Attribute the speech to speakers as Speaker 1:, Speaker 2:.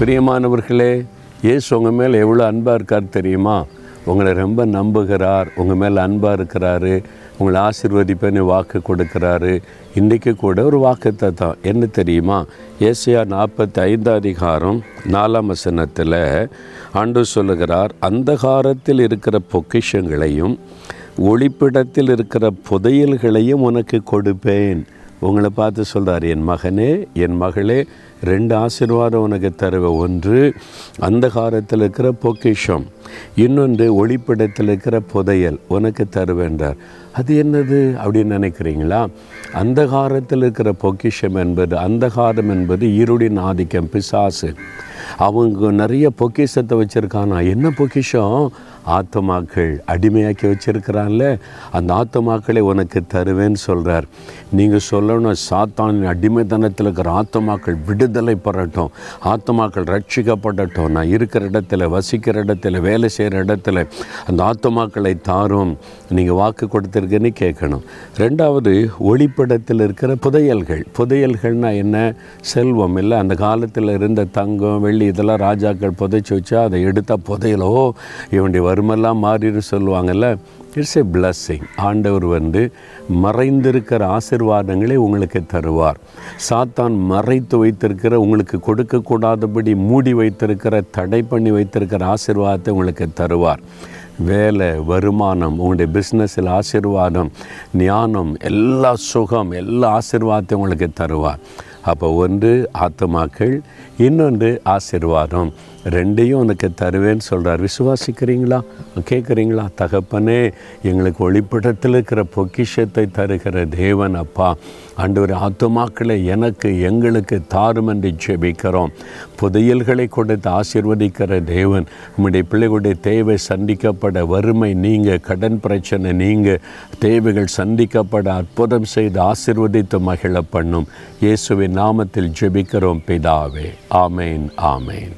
Speaker 1: பிரியமானவர்களே இயேசு உங்கள் மேலே எவ்வளோ அன்பாக இருக்கார் தெரியுமா? உங்களை ரொம்ப நம்புகிறார். உங்கள் மேலே அன்பாக இருக்கிறாரு. உங்களை ஆசிர்வதிப்பேன்னு வாக்கு கொடுக்குறாரு. இன்றைக்கு கூட ஒரு வாக்கத்தை தான். என்ன தெரியுமா? ஏசியா நாற்பத்தி ஐந்து அதிகாரம் நாலாம் வசனத்தில் ஆண்டு சொல்லுகிறார் அந்தகாரத்தில் இருக்கிற பொக்கிஷங்களையும் ஒளிப்பிடத்தில் இருக்கிற புதையல்களையும் உனக்கு கொடுப்பேன். உங்களை பார்த்து சொல்கிறார் என் மகனே என் மகளே ரெண்டு ஆசீர்வாதம் உனக்கு தருவேன் ஒன்று அந்த காலத்தில் இருக்கிற பொக்கிஷம். இன்னொன்று ஒளிப்பிடத்தில் இருக்கிற புதையல் உனக்கு தருவேன்றார் அது என்னது? அப்படின்னு நினைக்கிறீங்களா? அந்த காலத்தில் இருக்கிற பொக்கிஷம் என்பது அந்த காலம் என்பது இருளின் ஆதிக்கம் பிசாசு. அவங்க நிறைய பொக்கிஷத்தை வச்சுருக்கானா? என்ன பொக்கிஷம்? ஆத்தமாக்கள் அடிமையாக்கி வச்சிருக்கிறான்ல அந்த ஆத்தமாக்களை உனக்கு தருவேன்னு சொல்கிறார் நீங்கள் சொல்லணும் சாத்தானின் அடிமைத்தனத்தில் இருக்கிற ஆத்தமாக்கள் விடுதலை பெறட்டும் ஆத்தமாக்கள் ரட்சிக்கப்படட்டும். நான் இருக்கிற இடத்துல வசிக்கிற இடத்துல வேலை செய்கிற இடத்துல அந்த ஆத்தமாக்களை தாரும். நீங்கள் வாக்கு கொடுத்துருக்குன்னு கேட்கணும். ரெண்டாவது ஒளிப்படத்தில் இருக்கிற புதையல்கள். புதையல்கள்னால் என்ன? செல்வம். இல்லை அந்த காலத்தில் இருந்த தங்கம் வெள்ளி இதெல்லாம் ராஜாக்கள் புதைச்சி வச்சா அதை எடுத்தால் புதையலோ? இவனுடைய வறுமெல்லாம் மாறிடு சொல்லுவாங்கல்ல? இட்ஸ் எ பிளஸ்ஸிங் ஆண்டவர் வந்து மறைந்திருக்கிற ஆசிர்வாதங்களை உங்களுக்கு தருவார். சாத்தான் மறைத்து வைத்திருக்கிற உங்களுக்கு கொடுக்கக்கூடாதபடி மூடி வைத்திருக்கிற தடை பண்ணி வைத்திருக்கிற ஆசிர்வாதத்தை உங்களுக்கு தருவார். வேலை வருமானம் உங்களுடைய பிஸ்னஸில் ஆசிர்வாதம் ஞானம் எல்லா சுகம் எல்லா ஆசிர்வாதத்தையும் உங்களுக்கு தருவார். அப்போ ஒன்று ஆத்மாக்கள் இன்னொன்று ஆசிர்வாதம். ரெண்டையும் உனக்கு தருவேன்னு சொல்கிறார் விசுவாசிக்கிறீங்களா? கேட்குறீங்களா தகப்பனே எங்களுக்கு ஒளிப்படத்தில் இருக்கிற பொக்கிஷத்தை தருகிற தேவன் அப்பா. ஆண்டவர் ஆத்துமாக்களை எனக்கு எங்களுக்கு தாரும் என்று ஜெபிக்கிறோம். புதையல்களை கொடுத்து ஆசிர்வதிக்கிற தேவன் உம்முடைய பிள்ளைகளுடைய தேவை சந்திக்கப்பட வறுமை நீங்கள் கடன் பிரச்சனை நீங்கள் தேவைகள் சந்திக்கப்பட அற்புதம் செய்து ஆசிர்வதித்து மகிழ பண்ணும் இயேசுவின் நாமத்தில் ஜெபிக்கிறோம் பிதாவே. ஆமேன் ஆமேன்.